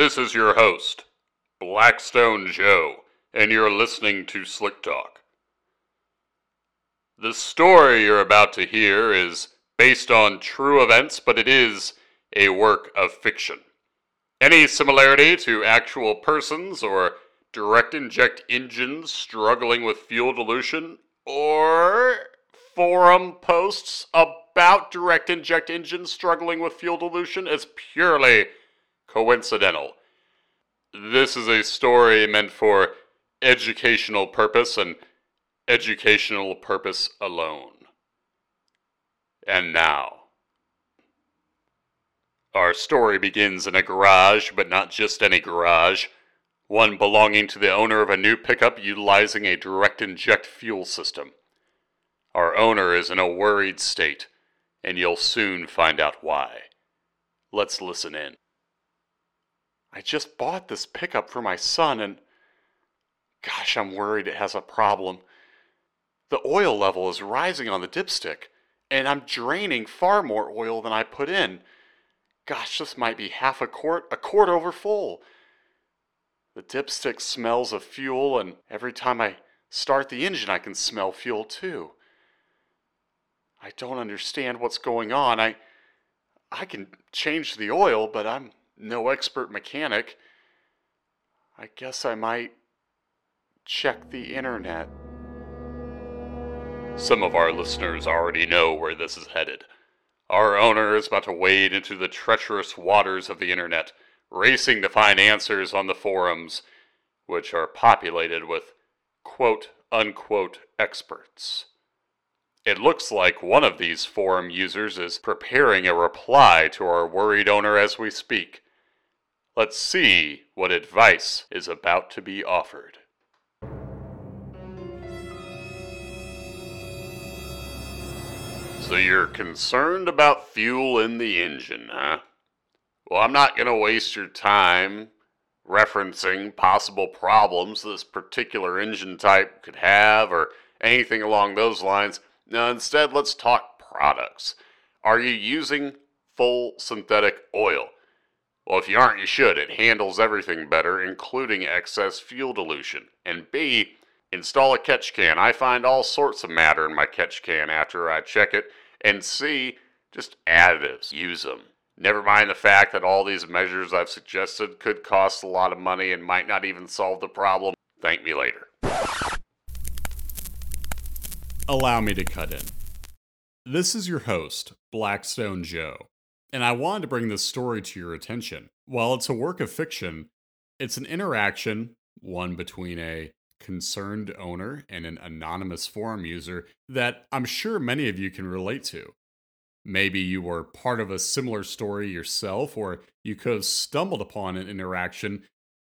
This is your host, Blackstone Joe, and you're listening to Slick Talk. The story you're about to hear is based on true events, but it is a work of fiction. Any similarity to actual persons or direct inject engines struggling with fuel dilution or forum posts about direct inject engines struggling with fuel dilution is purely coincidental. This is a story meant for educational purpose and educational purpose alone. And now, our story begins in a garage, but not just any garage, one belonging to the owner of a new pickup utilizing a direct inject fuel system. Our owner is in a worried state, and you'll soon find out why. Let's listen in. I just bought this pickup for my son, and gosh, I'm worried it has a problem. The oil level is rising on the dipstick, and I'm draining far more oil than I put in. Gosh, this might be half a quart, a quart over full. The dipstick smells of fuel, and every time I start the engine, I can smell fuel too. I don't understand what's going on. I I can change the oil, but I'm no expert mechanic. I guess I might check the internet. Some of our listeners already know where this is headed. Our owner is about to wade into the treacherous waters of the internet, racing to find answers on the forums, which are populated with quote unquote experts. It looks like one of these forum users is preparing a reply to our worried owner as we speak. Let's see what advice is about to be offered. So you're concerned about fuel in the engine, huh? Well, I'm not going to waste your time referencing possible problems this particular engine type could have or anything along those lines. Now, instead, let's talk products. Are you using full synthetic oil? Well, if you aren't, you should. It handles everything better, including excess fuel dilution. And B, install a catch can. I find all sorts of matter in my catch can after I check it. And C, just additives. Use them. Never mind the fact that all these measures I've suggested could cost a lot of money and might not even solve the problem. Thank me later. Allow me to cut in. This is your host, Blackstone Joe, and I wanted to bring this story to your attention. While it's a work of fiction, it's an interaction, one between a concerned owner and an anonymous forum user, that I'm sure many of you can relate to. Maybe you were part of a similar story yourself, or you could have stumbled upon an interaction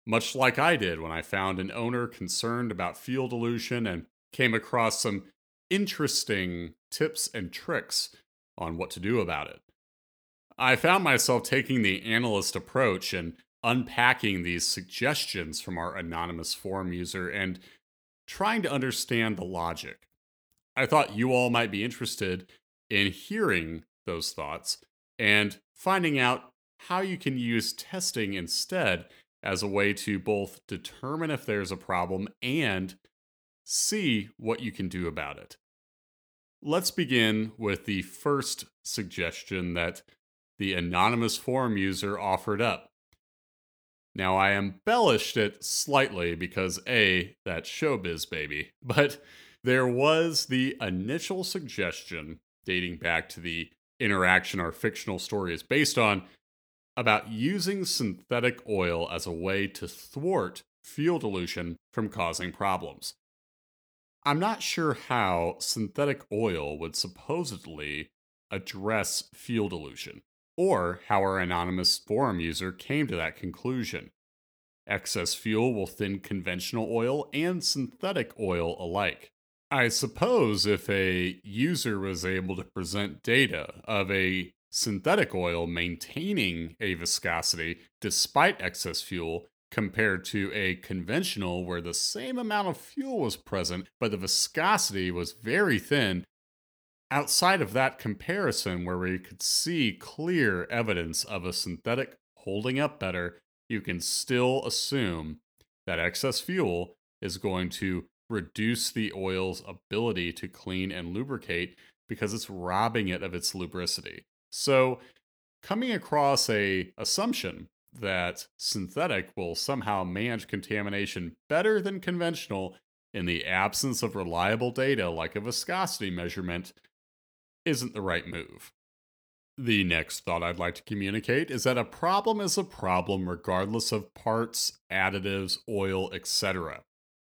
much like I did when I found an owner concerned about fuel dilution and came across some interesting tips and tricks on what to do about it. I found myself taking the analyst approach and unpacking these suggestions from our anonymous forum user and trying to understand the logic. I thought you all might be interested in hearing those thoughts and finding out how you can use testing instead as a way to both determine if there's a problem and see what you can do about it. Let's begin with the first suggestion that the anonymous forum user offered up. Now, I embellished it slightly because A, that's showbiz, baby, but there was the initial suggestion dating back to the interaction our fictional story is based on about using synthetic oil as a way to thwart fuel dilution from causing problems. I'm not sure how synthetic oil would supposedly address fuel dilution, or how our anonymous forum user came to that conclusion. Excess fuel will thin conventional oil and synthetic oil alike. I suppose if a user was able to present data of a synthetic oil maintaining a viscosity despite excess fuel compared to a conventional where the same amount of fuel was present, but the viscosity was very thin. Outside of that comparison, where we could see clear evidence of a synthetic holding up better you can still assume that excess fuel is going to reduce the oil's ability to clean and lubricate because it's robbing it of its lubricity. So, coming across a assumption that synthetic will somehow manage contamination better than conventional in the absence of reliable data like a viscosity measurement isn't the right move. The next thought I'd like to communicate is that a problem is a problem regardless of parts, additives, oil, etc.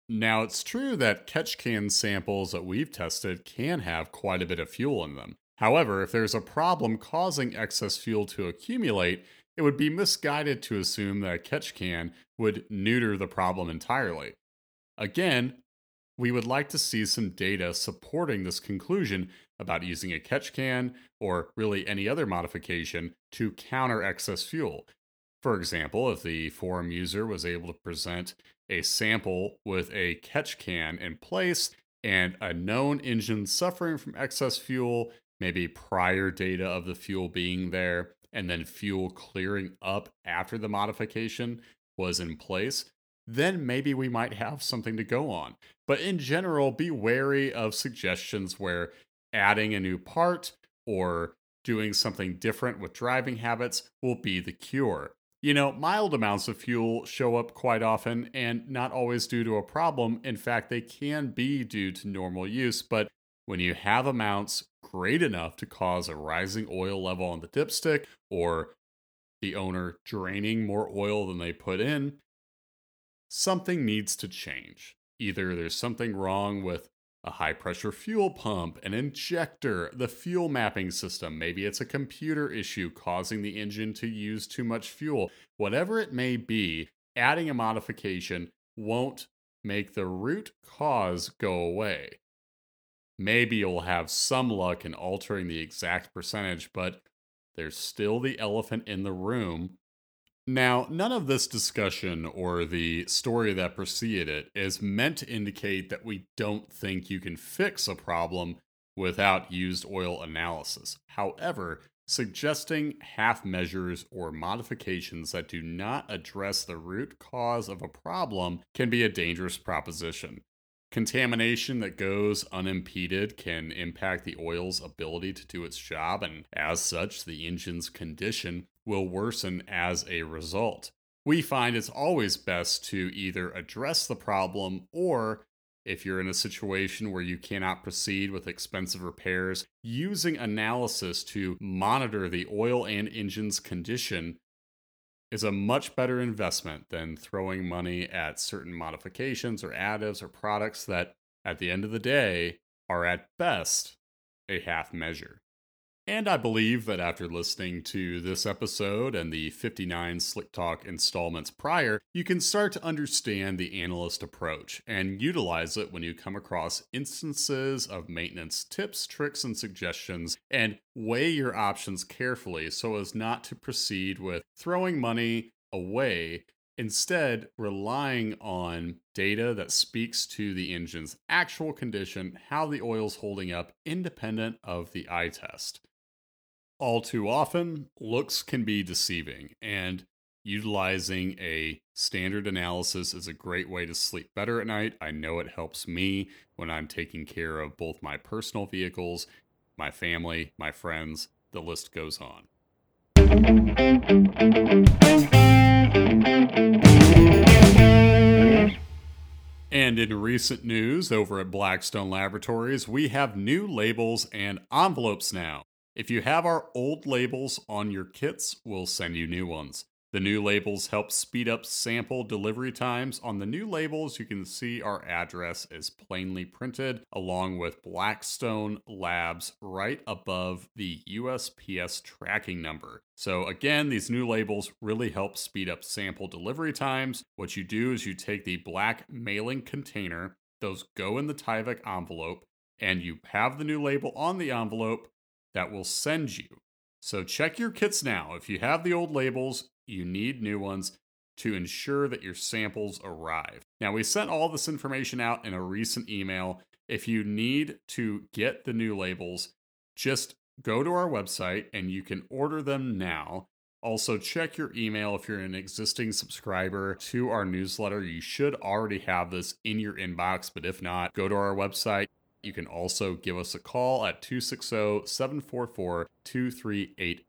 Now, it's true that catch can samples that we've tested can have quite a bit of fuel in them. However, if there's a problem causing excess fuel to accumulate, it would be misguided to assume that a catch can would neuter the problem entirely. Again, we would like to see some data supporting this conclusion about using a catch can or really any other modification to counter excess fuel. For example, if the forum user was able to present a sample with a catch can in place and a known engine suffering from excess fuel, maybe prior data of the fuel being there, and then fuel clearing up after the modification was in place, then maybe we might have something to go on. But in general, be wary of suggestions where adding a new part or doing something different with driving habits will be the cure. You know, mild amounts of fuel show up quite often and not always due to a problem. In fact, they can be due to normal use, but when you have amounts great enough to cause a rising oil level on the dipstick or the owner draining more oil than they put in, something needs to change. Either there's something wrong with a high pressure fuel pump, an injector, the fuel mapping system. Maybe it's a computer issue causing the engine to use too much fuel. Whatever it may be, adding a modification won't make the root cause go away. Maybe you'll have some luck in altering the exact percentage, but there's still the elephant in the room now, none of this discussion or the story that preceded it is meant to indicate that we don't think you can fix a problem without used oil analysis. However, suggesting half measures or modifications that do not address the root cause of a problem can be a dangerous proposition. Contamination that goes unimpeded can impact the oil's ability to do its job, and as such, the engine's condition will worsen as a result. We find it's always best to either address the problem or if you're in a situation where you cannot proceed with expensive repairs, using analysis to monitor the oil and engine's condition is a much better investment than throwing money at certain modifications or additives or products that, at the end of the day, are at best a half measure. And I believe that after listening to this episode and the 59 Slick Talk installments prior, you can start to understand the analyst approach and utilize it when you come across instances of maintenance tips, tricks, and suggestions, and weigh your options carefully so as not to proceed with throwing money away Instead, relying on data that speaks to the engine's actual condition, how the oil's holding up, independent of the eye test. All too often, looks can be deceiving, and utilizing a standard analysis is a great way to sleep better at night. I know it helps me when I'm taking care of both my personal vehicles, my family, my friends, the list goes on. And in recent news over at Blackstone Laboratories, we have new labels and envelopes now. If you have our old labels on your kits, we'll send you new ones. The new labels help speed up sample delivery times. On the new labels, you can see our address is plainly printed along with Blackstone Labs right above the USPS tracking number. So, again, these new labels really help speed up sample delivery times. What you do is you take the black mailing container, those go in the Tyvek envelope, and you have the new label on the envelope that will send you. So check your kits now. If you have the old labels, you need new ones to ensure that your samples arrive. Now, we sent all this information out in a recent email. If you need to get the new labels, just go to our website and you can order them now. Also, check your email if you're an existing subscriber to our newsletter. You should already have this in your inbox, but if not, go to our website. You can also give us a call at 260 744 2380.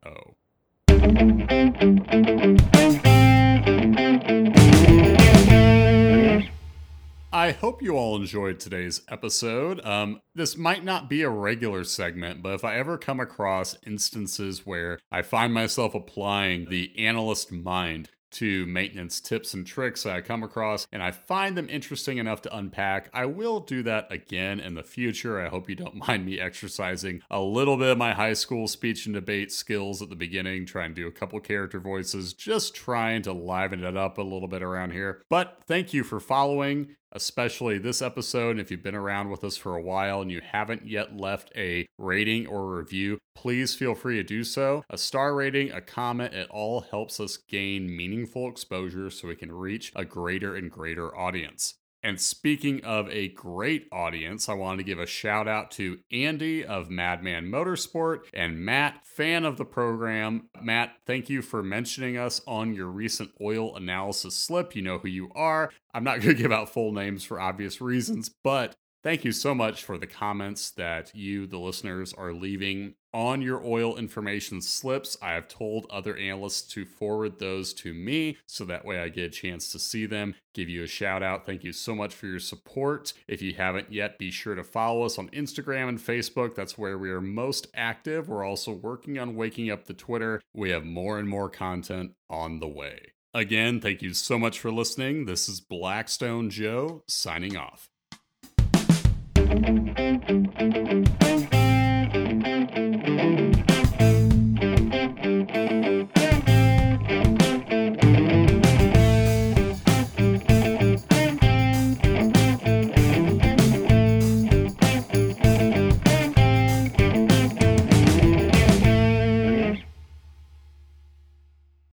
I hope you all enjoyed today's episode. Um, this might not be a regular segment, but if I ever come across instances where I find myself applying the analyst mind to maintenance tips and tricks I come across, and I find them interesting enough to unpack. I will do that again in the future. I hope you don't mind me exercising a little bit of my high school speech and debate skills at the beginning, trying to do a couple character voices, just trying to liven it up a little bit around here. But thank you for following especially this episode. If you've been around with us for a while and you haven't yet left a rating or review, please feel free to do so. A star rating, a comment, it all helps us gain meaningful exposure so we can reach a greater and greater audience. And speaking of a great audience, I wanted to give a shout out to Andy of Madman Motorsport and Matt, fan of the program. Matt, thank you for mentioning us on your recent oil analysis slip. You know who you are. I'm not going to give out full names for obvious reasons, but Thank you so much for the comments that you, the listeners, are leaving on your oil information slips. I have told other analysts to forward those to me so that way I get a chance to see them, give you a shout out. Thank you so much for your support. If you haven't yet, be sure to follow us on Instagram and Facebook. That's where we are most active. We're also working on waking up the Twitter. We have more and more content on the way. Again, thank you so much for listening. This is Blackstone Joe signing off. Thank you.